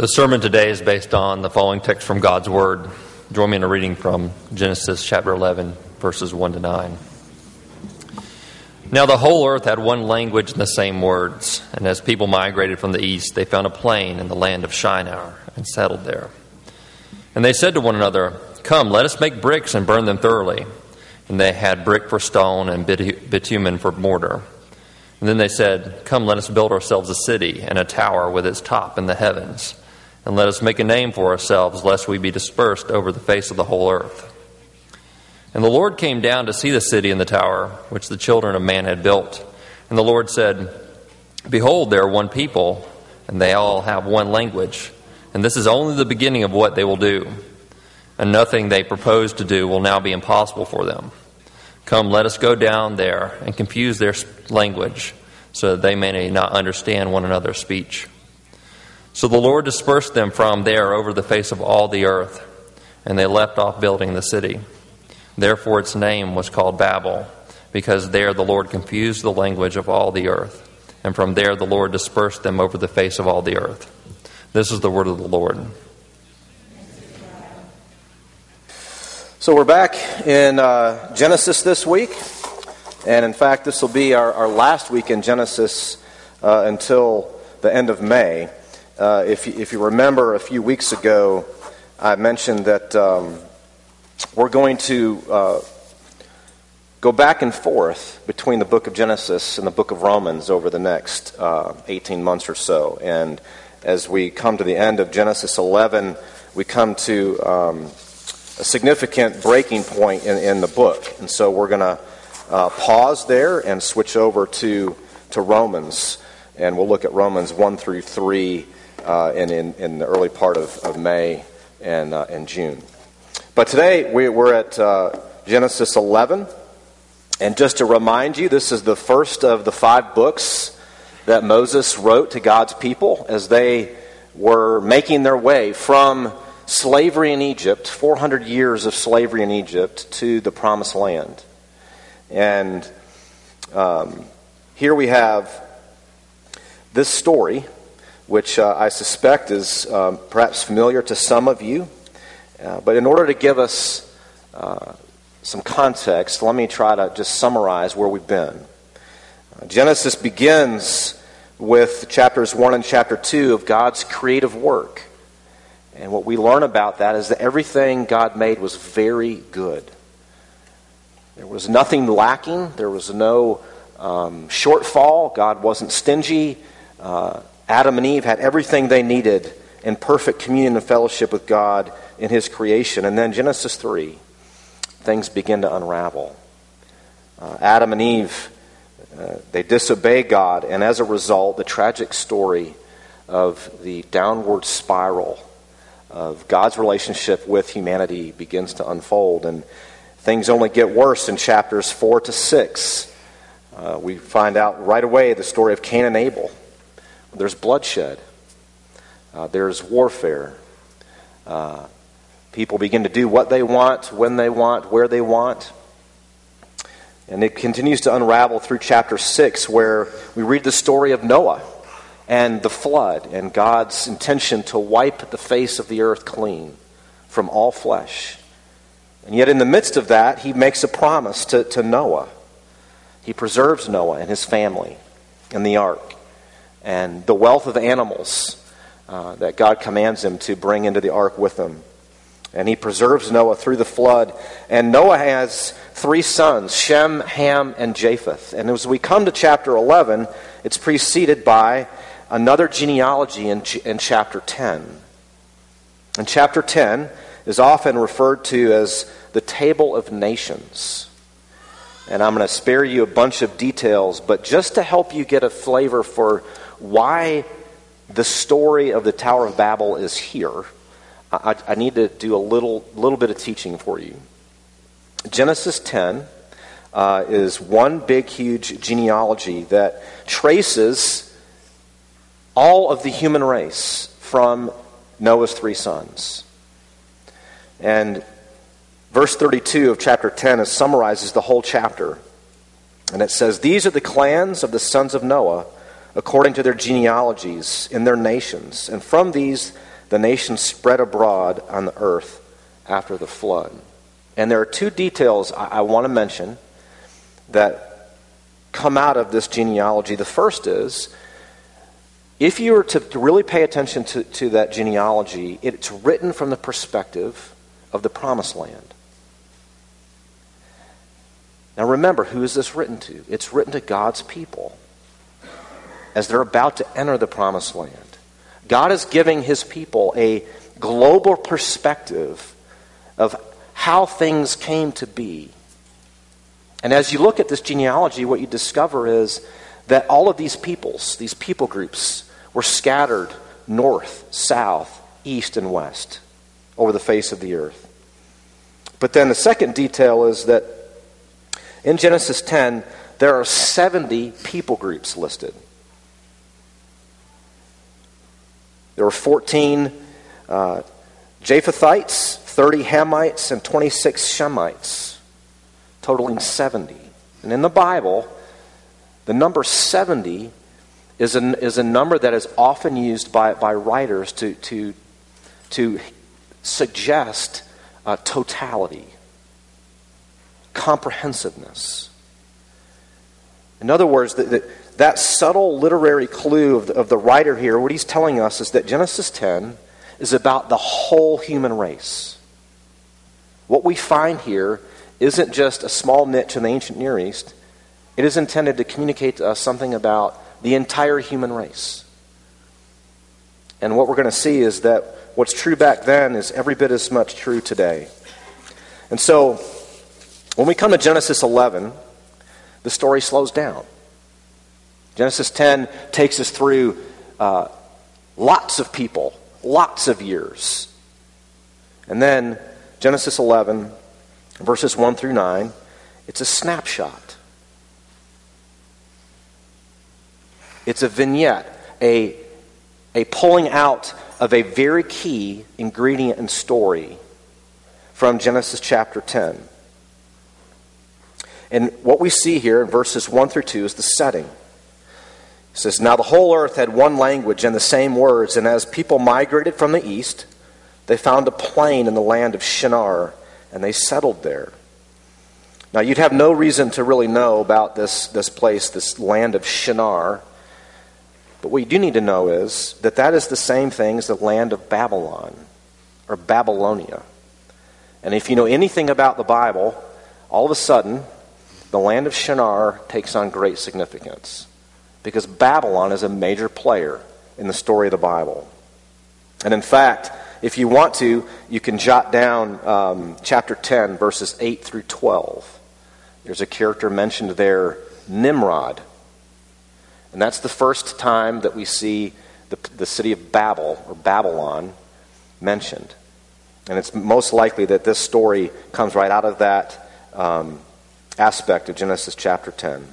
The sermon today is based on the following text from God's Word. Join me in a reading from Genesis chapter 11, verses 1 to 9. Now the whole earth had one language and the same words, and as people migrated from the east, they found a plain in the land of Shinar and settled there. And they said to one another, Come, let us make bricks and burn them thoroughly. And they had brick for stone and bitumen for mortar. And then they said, Come, let us build ourselves a city and a tower with its top in the heavens and let us make a name for ourselves, lest we be dispersed over the face of the whole earth. And the Lord came down to see the city and the tower, which the children of man had built. And the Lord said, Behold, there are one people, and they all have one language. And this is only the beginning of what they will do. And nothing they propose to do will now be impossible for them. Come, let us go down there and confuse their language, so that they may not understand one another's speech. So the Lord dispersed them from there over the face of all the earth, and they left off building the city. Therefore its name was called Babel, because there the Lord confused the language of all the earth. And from there the Lord dispersed them over the face of all the earth. This is the word of the Lord. So we're back in uh, Genesis this week. And in fact, this will be our, our last week in Genesis uh, until the end of May. Uh, if, if you remember a few weeks ago, I mentioned that um, we're going to uh, go back and forth between the book of Genesis and the book of Romans over the next uh, 18 months or so. And as we come to the end of Genesis 11, we come to um, a significant breaking point in, in, the book. And so we're going to uh, pause there and switch over to, to Romans. And we'll look at Romans 1 through 3 uh, and in, in the early part of, of May and, uh, and June. But today we, we're at uh, Genesis 11. And just to remind you, this is the first of the five books that Moses wrote to God's people as they were making their way from slavery in Egypt, 400 years of slavery in Egypt, to the promised land. And um, here we have this story which uh, I suspect is um, perhaps familiar to some of you. Uh, but in order to give us uh, some context, let me try to just summarize where we've been. Uh, Genesis begins with chapters 1 and chapter 2 of God's creative work. And what we learn about that is that everything God made was very good. There was nothing lacking, there was no um, shortfall. God wasn't stingy. Uh, Adam and Eve had everything they needed in perfect communion and fellowship with God in His creation. And then Genesis 3, things begin to unravel. Uh, Adam and Eve, uh, they disobey God, and as a result, the tragic story of the downward spiral of God's relationship with humanity begins to unfold. And things only get worse in chapters 4 to 6. Uh, we find out right away the story of Cain and Abel. There's bloodshed. Uh, there's warfare. Uh, people begin to do what they want, when they want, where they want. And it continues to unravel through chapter 6, where we read the story of Noah and the flood and God's intention to wipe the face of the earth clean from all flesh. And yet, in the midst of that, he makes a promise to, to Noah. He preserves Noah and his family in the ark and the wealth of animals uh, that God commands him to bring into the ark with him. And he preserves Noah through the flood. And Noah has three sons Shem, Ham, and Japheth. And as we come to chapter 11, it's preceded by another genealogy in, in chapter 10. And chapter 10 is often referred to as the Table of Nations. And I'm going to spare you a bunch of details, but just to help you get a flavor for why the story of the Tower of Babel is here, I, I need to do a little, little bit of teaching for you. Genesis 10 uh, is one big, huge genealogy that traces all of the human race from Noah's three sons. And verse 32 of chapter 10 summarizes the whole chapter. And it says, These are the clans of the sons of Noah according to their genealogies in their nations. And from these, the nations spread abroad on the earth after the flood. And there are two details I, I want to mention that come out of this genealogy. The first is if you were to, to really pay attention to, to that genealogy, it's written from the perspective of the promised land. Now remember, who is this written to? It's written to God's people as they're about to enter the promised land. God is giving his people a global perspective of how things came to be. And as you look at this genealogy, what you discover is that all of these peoples, these people groups, were scattered north, south, east, and west over the face of the earth. But then the second detail is that in Genesis 10, there are 70 people groups listed. There were 14 uh, Japhethites, 30 Hamites, and 26 Shemites, totaling 70. And in the Bible, the number 70 is a, is a number that is often used by, by writers to, to, to suggest uh, totality, comprehensiveness. In other words, the, that subtle literary clue of the, of the writer here, what he's telling us is that Genesis 10 is about the whole human race. What we find here isn't just a small niche in the ancient Near East, it is intended to communicate to us something about the entire human race. And what we're going to see is that what's true back then is every bit as much true today. And so, when we come to Genesis 11, the story slows down. Genesis 10 takes us through uh, lots of people, lots of years. And then Genesis 11, verses 1 through 9, it's a snapshot. It's a vignette, a, a pulling out of a very key ingredient and story from Genesis chapter 10. And what we see here in verses 1 through 2 is the setting. Says, Now the whole earth had one language and the same words, and as people migrated from the east, they found a plain in the land of Shinar, and they settled there. Now, you'd have no reason to really know about this, this place, this land of Shinar. But what you do need to know is that that is the same thing as the land of Babylon, or Babylonia. And if you know anything about the Bible, all of a sudden, the land of Shinar takes on great significance because Babylon is a major player in the story of the Bible. And in fact, if you want to, you can jot down um, chapter 10, verses 8 through 12. There's a character mentioned there, Nimrod. And that's the first time that we see the, the city of Babel, or Babylon, mentioned. And it's most likely that this story comes right out of that um, aspect of Genesis chapter 10.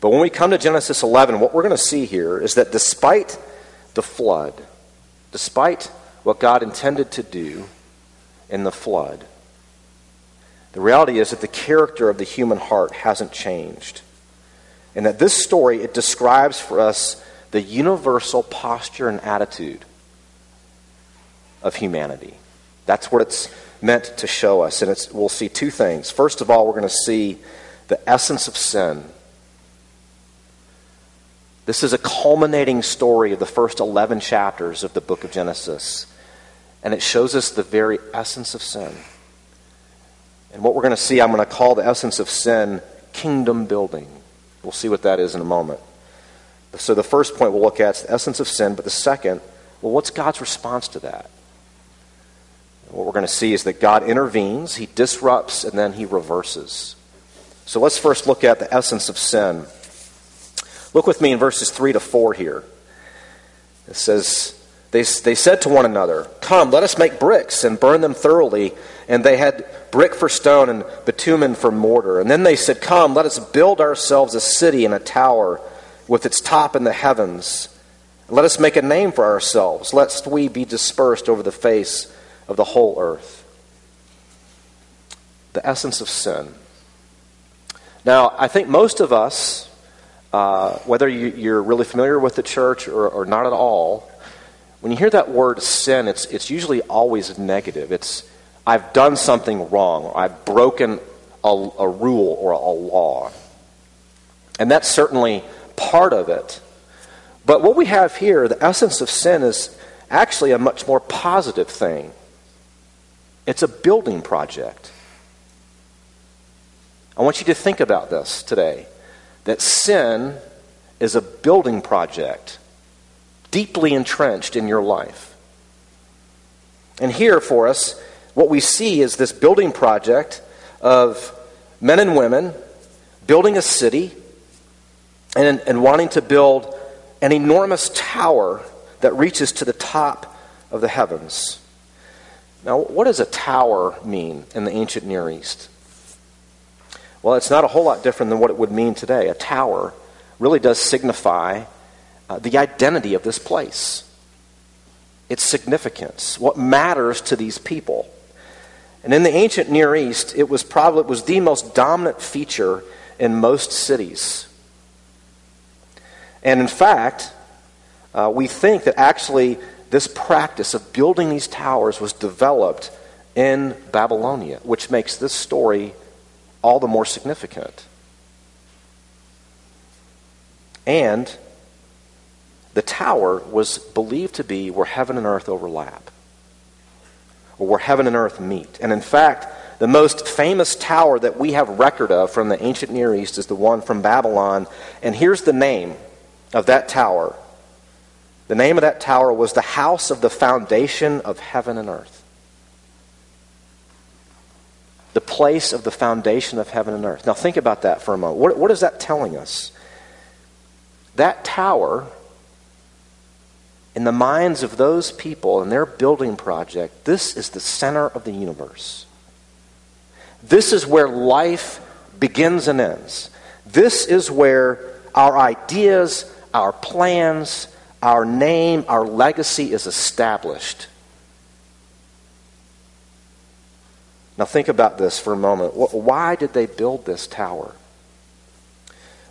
But when we come to Genesis 11, what we're going to see here is that despite the flood, despite what God intended to do in the flood, the reality is that the character of the human heart hasn't changed. And that this story, it describes for us the universal posture and attitude of humanity. That's what it's meant to show us. And we'll see two things. First of all, we're going to see the essence of sin this is a culminating story of the first 11 chapters of the book of Genesis. And it shows us the very essence of sin. And what we're going to see, I'm going to call the essence of sin kingdom building. We'll see what that is in a moment. So, the first point we'll look at is the essence of sin, but the second, well, what's God's response to that? What we're going to see is that God intervenes, He disrupts, and then He reverses. So, let's first look at the essence of sin. Look with me in verses 3 to 4 here. It says, they, they said to one another, Come, let us make bricks and burn them thoroughly. And they had brick for stone and bitumen for mortar. And then they said, Come, let us build ourselves a city and a tower with its top in the heavens. Let us make a name for ourselves, lest we be dispersed over the face of the whole earth. The essence of sin. Now, I think most of us uh, whether you, are really familiar with the church or, or, not at all, when you hear that word sin, it's, it's usually always negative. It's, I've done something wrong, or I've broken a, a rule or a law. And that's certainly part of it. But what we have here, the essence of sin, is actually a much more positive thing. It's a building project. I want you to think about this today that sin is a building project deeply entrenched in your life. And here for us, what we see is this building project of men and women building a city and, and wanting to build an enormous tower that reaches to the top of the heavens. Now, what does a tower mean in the ancient Near East? Well, it's not a whole lot different than what it would mean today. A tower really does signify uh, the identity of this place, its significance, what matters to these people. And in the ancient Near East, it was probably it was the most dominant feature in most cities. And in fact, uh, we think that actually this practice of building these towers was developed in Babylonia, which makes this story all the more significant. And the tower was believed to be where heaven and earth overlap, or where heaven and earth meet. And in fact, the most famous tower that we have record of from the ancient Near East is the one from Babylon. And here's the name of that tower. The name of that tower was the house of the foundation of heaven and earth the place of the foundation of heaven and earth. Now, think about that for a moment. What, what is that telling us? That tower, in the minds of those people and their building project, this is the center of the universe. This is where life begins and ends. This is where our ideas, our plans, our name, our legacy is established. Now, think about this for a moment. Why did they build this tower?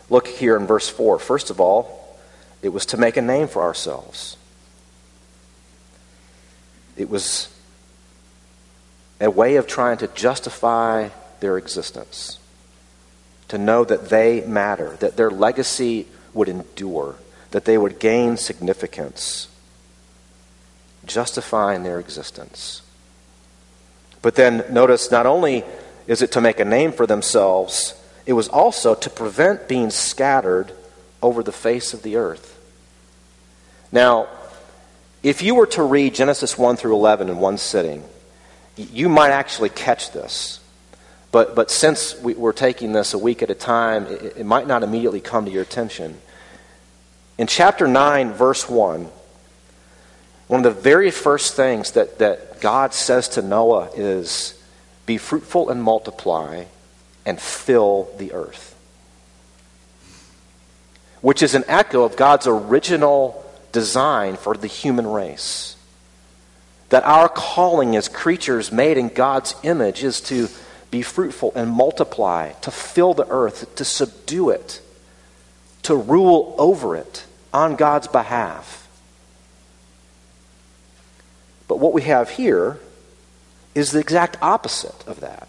Look here in verse 4. First of all, it was to make a name for ourselves, it was a way of trying to justify their existence, to know that they matter, that their legacy would endure, that they would gain significance, justifying their existence. But then notice not only is it to make a name for themselves, it was also to prevent being scattered over the face of the earth. Now, if you were to read Genesis 1 through 11 in one sitting, you might actually catch this. But, but since we, are taking this a week at a time, it, it might not immediately come to your attention. In chapter 9, verse 1, one of the very first things that, that God says to Noah is be fruitful and multiply and fill the earth. Which is an echo of God's original design for the human race. That our calling as creatures made in God's image is to be fruitful and multiply, to fill the earth, to subdue it, to rule over it on God's behalf. But what we have here is the exact opposite of that.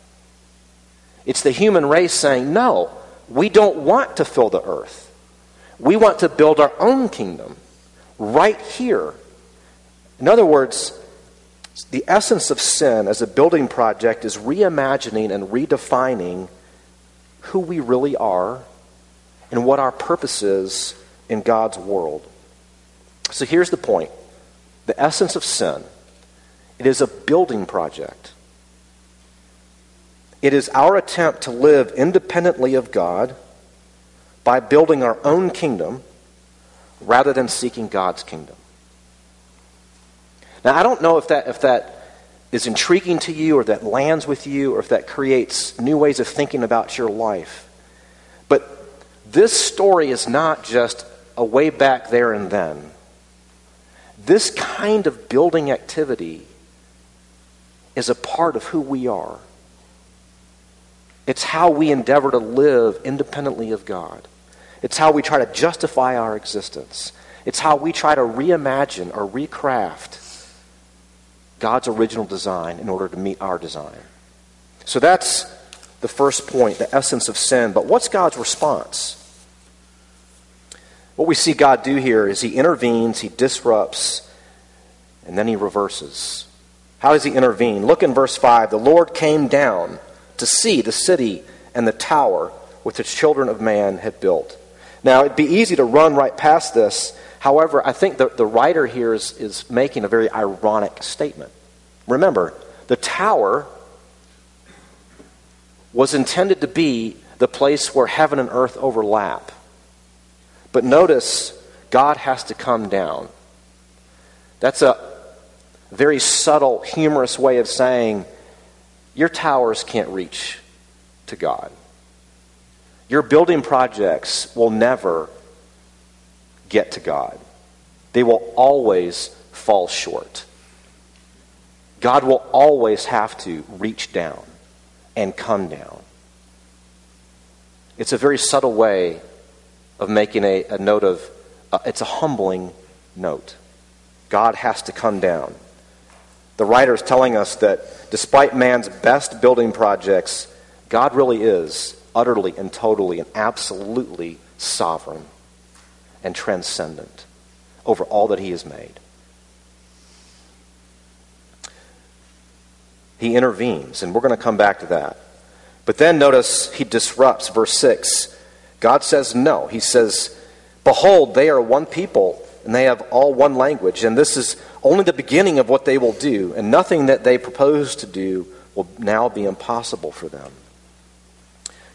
It's the human race saying, no, we don't want to fill the earth. We want to build our own kingdom right here. In other words, the essence of sin as a building project is reimagining and redefining who we really are and what our purpose is in God's world. So here's the point the essence of sin it is a building project. It is our attempt to live independently of God by building our own kingdom rather than seeking God's kingdom. Now, I don't know if that, if that is intriguing to you or that lands with you or if that creates new ways of thinking about your life. But this story is not just a way back there and then. This kind of building activity is a part of who we are. It's how we endeavor to live independently of God. It's how we try to justify our existence. It's how we try to reimagine or recraft God's original design in order to meet our design. So that's the first point, the essence of sin. But what's God's response? What we see God do here is He intervenes, He disrupts, and then He reverses. How does He intervene? Look in verse 5. The Lord came down to see the city and the tower which the children of man had built. Now, it'd be easy to run right past this. However, I think the, the writer here is, is making a very ironic statement. Remember, the tower was intended to be the place where heaven and earth overlap. But notice, God has to come down. That's a very subtle, humorous way of saying your towers can't reach to God. Your building projects will never get to God, they will always fall short. God will always have to reach down and come down. It's a very subtle way of making a, a note of, uh, it's a humbling note. God has to come down. The writer is telling us that despite man's best building projects, God really is utterly and totally and absolutely sovereign and transcendent over all that he has made. He intervenes, and we're going to come back to that. But then notice he disrupts verse 6. God says no. He says, Behold, they are one people, and they have all one language. And this is only the beginning of what they will do, and nothing that they propose to do will now be impossible for them.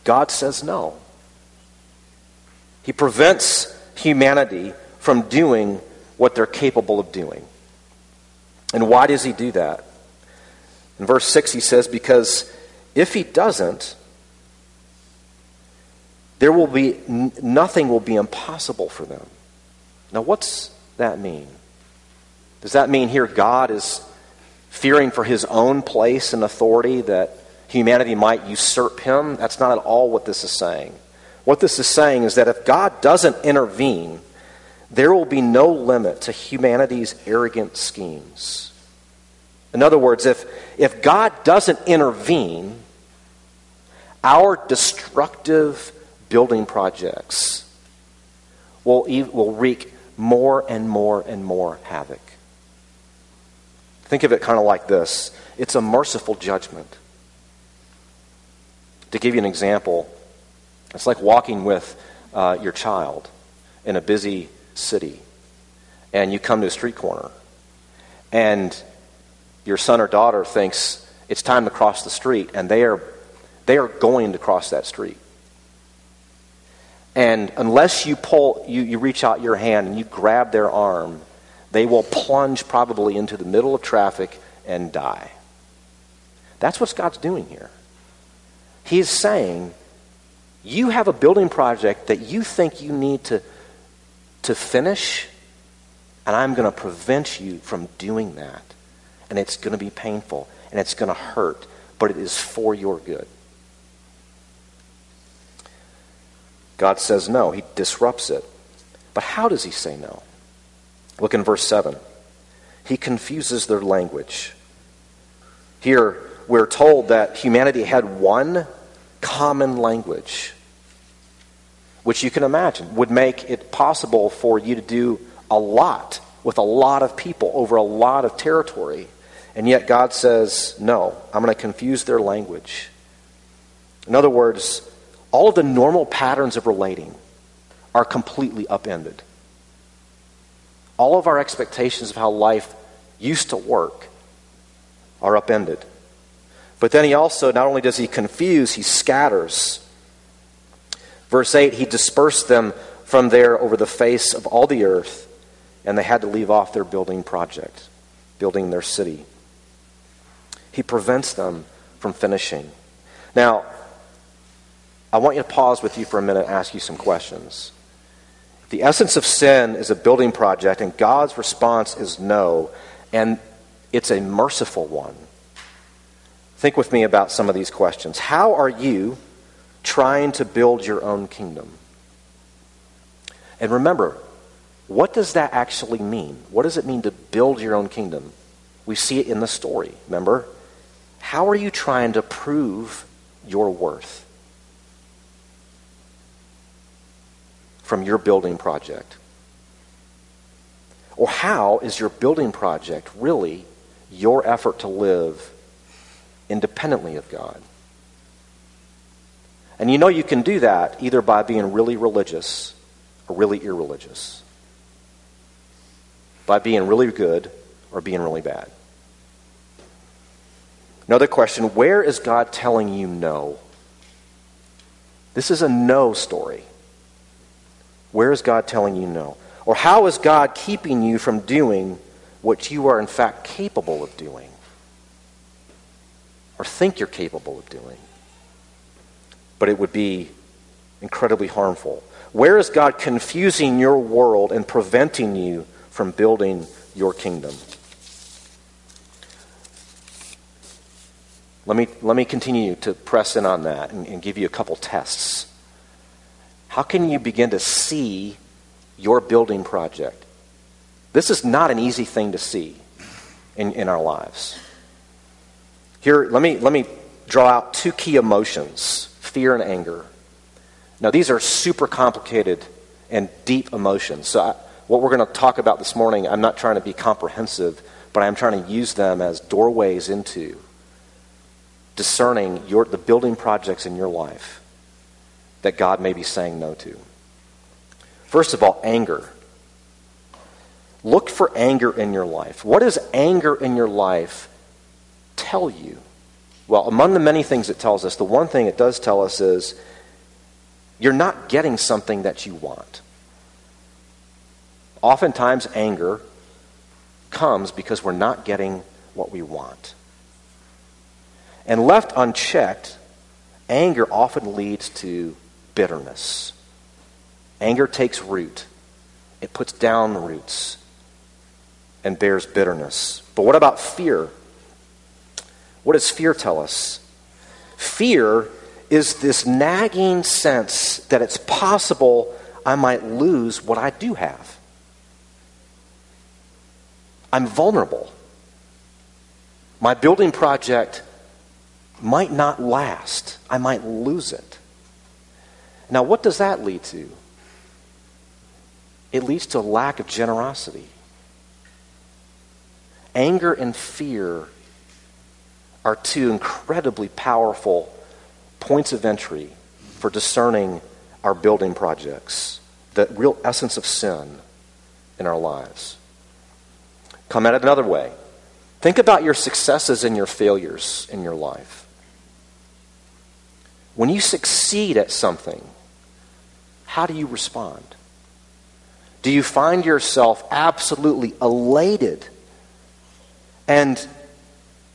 God says no. He prevents humanity from doing what they're capable of doing. And why does he do that? In verse 6, he says, Because if he doesn't, there will be nothing will be impossible for them. Now, what's that mean? Does that mean here God is fearing for his own place and authority that humanity might usurp him? That's not at all what this is saying. What this is saying is that if God doesn't intervene, there will be no limit to humanity's arrogant schemes. In other words, if, if God doesn't intervene, our destructive building projects will, will wreak more and more and more havoc. Think of it kind of like this it's a merciful judgment. To give you an example, it's like walking with uh, your child in a busy city, and you come to a street corner, and your son or daughter thinks it's time to cross the street, and they are, they are going to cross that street. And unless you pull, you, you reach out your hand and you grab their arm, they will plunge probably into the middle of traffic and die. That's what God's doing here. He's saying, you have a building project that you think you need to, to finish, and I'm going to prevent you from doing that and it's going to be painful and it's going to hurt, but it is for your good. God says no, he disrupts it. But how does he say no? Look in verse 7. He confuses their language. Here, we're told that humanity had one common language, which you can imagine would make it possible for you to do a lot with a lot of people over a lot of territory. And yet God says, no, I'm going to confuse their language. In other words, all of the normal patterns of relating are completely upended. All of our expectations of how life used to work are upended. But then he also, not only does he confuse, he scatters. Verse 8, he dispersed them from there over the face of all the earth, and they had to leave off their building project, building their city. He prevents them from finishing. Now, I want you to pause with you for a minute and ask you some questions. The essence of sin is a building project, and God's response is no, and it's a merciful one. Think with me about some of these questions. How are you trying to build your own kingdom? And remember, what does that actually mean? What does it mean to build your own kingdom? We see it in the story, remember? How are you trying to prove your worth from your building project? Or how is your building project really your effort to live independently of God? And you know you can do that either by being really religious or really irreligious, by being really good or being really bad. Another question where is God telling you no? This is a no story. Where is God telling you no? Or how is God keeping you from doing what you are in fact capable of doing? Or think you're capable of doing? But it would be incredibly harmful. Where is God confusing your world and preventing you from building your kingdom? Let me, let me continue to press in on that and, and give you a couple tests. How can you begin to see your building project? This is not an easy thing to see in, in our lives. Here, let me, let me draw out two key emotions fear and anger. Now, these are super complicated and deep emotions. So, I, what we're going to talk about this morning, I'm not trying to be comprehensive, but I'm trying to use them as doorways into discerning your, the building projects in your life that God may be saying no to. First of all, anger. Look for anger in your life. What does anger in your life tell you? Well, among the many things it tells us, the one thing it does tell us is you're not getting something that you want. Oftentimes, anger comes because we're not getting what we want. And left unchecked, anger often leads to bitterness. Anger takes root, it puts down roots and bears bitterness. But what about fear? What does fear tell us? Fear is this nagging sense that it's possible I might lose what I do have. I'm vulnerable. My building project might not last. I might lose it. Now, what does that lead to? It leads to a lack of generosity. Anger and fear are two incredibly powerful points of entry for discerning our building projects, the real essence of sin in our lives. Come at it another way. Think about your successes and your failures in your life. When you succeed at something, how do you respond? Do you find yourself absolutely elated and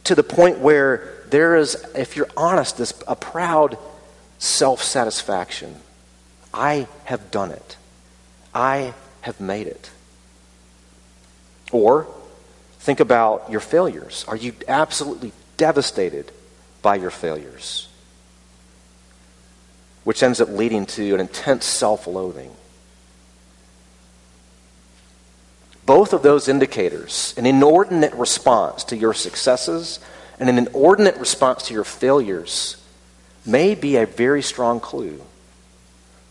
to the point where there is, if you're honest, this, a proud self satisfaction. I have done it. I have made it. Or think about your failures. Are you absolutely devastated by your failures? Which ends up leading to an intense self loathing. Both of those indicators, an inordinate response to your successes and an inordinate response to your failures may be a very strong clue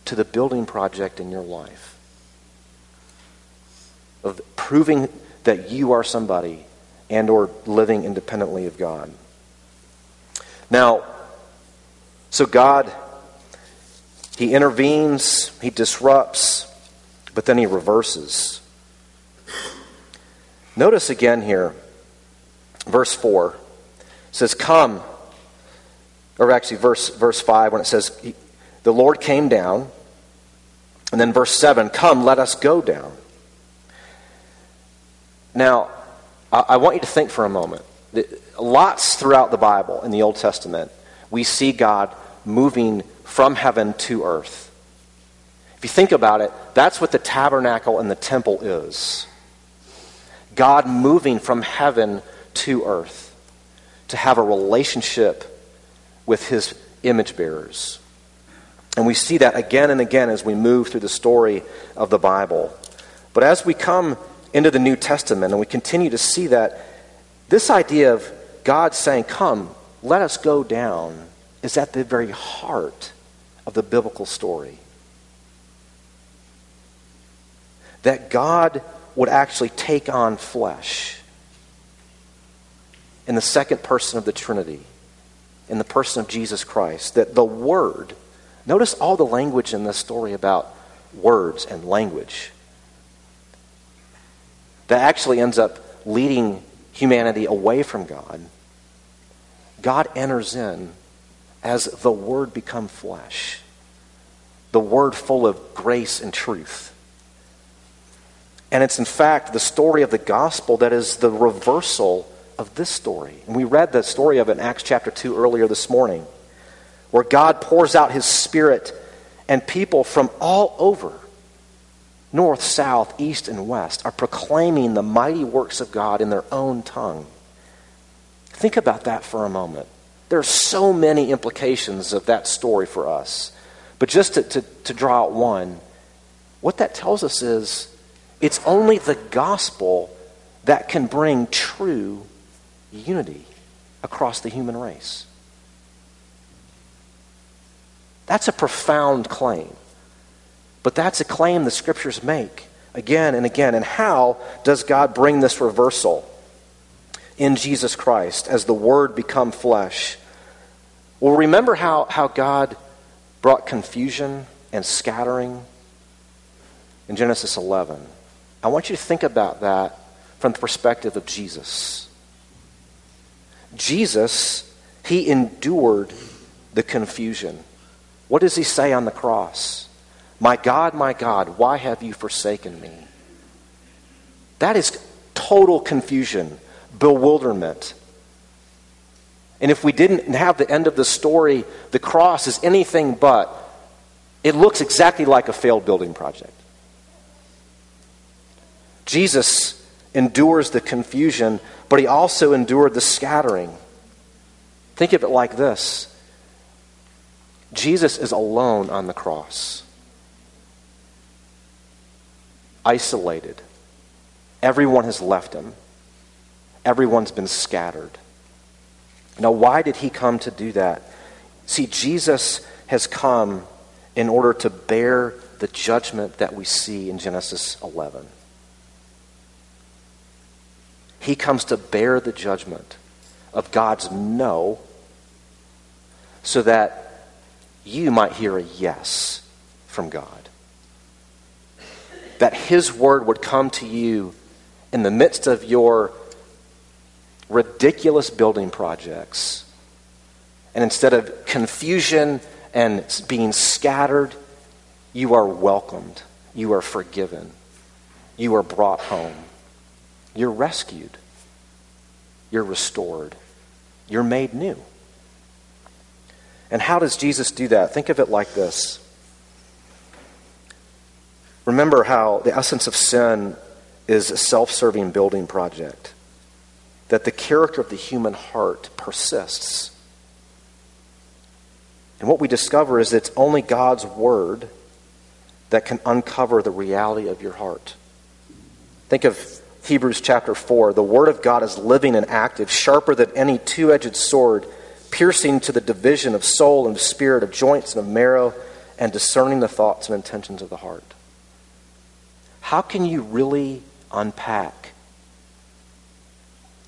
to the building project in your life of proving that you are somebody and or living independently of God. Now, so God he intervenes, he disrupts, but then he reverses. Notice again here verse 4 says, Come. Or actually, verse, verse 5, when it says, The Lord came down. And then verse 7, Come, let us go down. Now, I, I want you to think for a moment. Lots throughout the Bible, in the Old Testament, we see God moving from heaven to earth. If you think about it, that's what the tabernacle and the temple is God moving from heaven to earth to have a relationship with his image bearers. And we see that again and again as we move through the story of the Bible. But as we come into the New Testament and we continue to see that, this idea of God saying, Come, let us go down, is at the very heart of the biblical story. That God would actually take on flesh in the second person of the Trinity, in the person of Jesus Christ. That the Word, notice all the language in this story about words and language, that actually ends up leading humanity away from God. God enters in as the Word become flesh, the Word full of grace and truth. And it's in fact the story of the gospel that is the reversal of this story. And we read the story of it in Acts chapter 2 earlier this morning, where God pours out his Spirit and people from all over, north, south, east, and west, are proclaiming the mighty works of God in their own tongue. Think about that for a moment. There are so many implications of that story for us. But just to, to, to draw out one, what that tells us is it's only the gospel that can bring true unity across the human race. That's a profound claim. But that's a claim the scriptures make again and again. And how does God bring this reversal in Jesus Christ as the Word become flesh? Well, remember how, how God brought confusion and scattering in Genesis 11. I want you to think about that from the perspective of Jesus. Jesus, he endured the confusion. What does he say on the cross? My God, my God, why have you forsaken me? That is total confusion, bewilderment. And if we didn't have the end of the story, the cross is anything but. It looks exactly like a failed building project. Jesus endures the confusion, but he also endured the scattering. Think of it like this Jesus is alone on the cross, isolated. Everyone has left him, everyone's been scattered. Now, why did he come to do that? See, Jesus has come in order to bear the judgment that we see in Genesis 11. He comes to bear the judgment of God's no so that you might hear a yes from God. That His word would come to you in the midst of your ridiculous building projects. And instead of confusion and being scattered, you are welcomed. You are forgiven. You are brought home. You're rescued. You're restored. You're made new. And how does Jesus do that? Think of it like this. Remember how the essence of sin is a self serving building project, that the character of the human heart persists. And what we discover is it's only God's word that can uncover the reality of your heart. Think of Hebrews chapter 4. The Word of God is living and active, sharper than any two edged sword, piercing to the division of soul and spirit, of joints and of marrow, and discerning the thoughts and intentions of the heart. How can you really unpack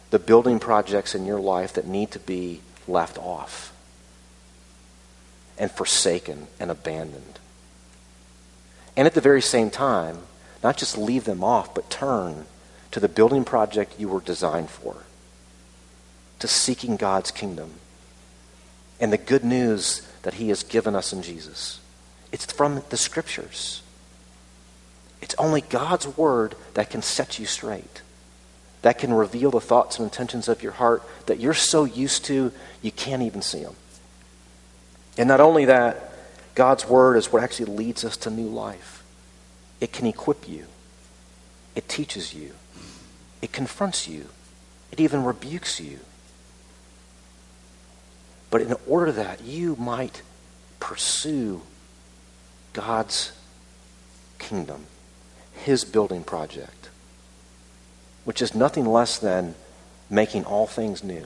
the building projects in your life that need to be left off and forsaken and abandoned? And at the very same time, not just leave them off, but turn to the building project you were designed for, to seeking God's kingdom and the good news that He has given us in Jesus. It's from the scriptures. It's only God's word that can set you straight, that can reveal the thoughts and intentions of your heart that you're so used to you can't even see them. And not only that, God's word is what actually leads us to new life. It can equip you, it teaches you, it confronts you, it even rebukes you. But in order that you might pursue God's kingdom, His building project, which is nothing less than making all things new.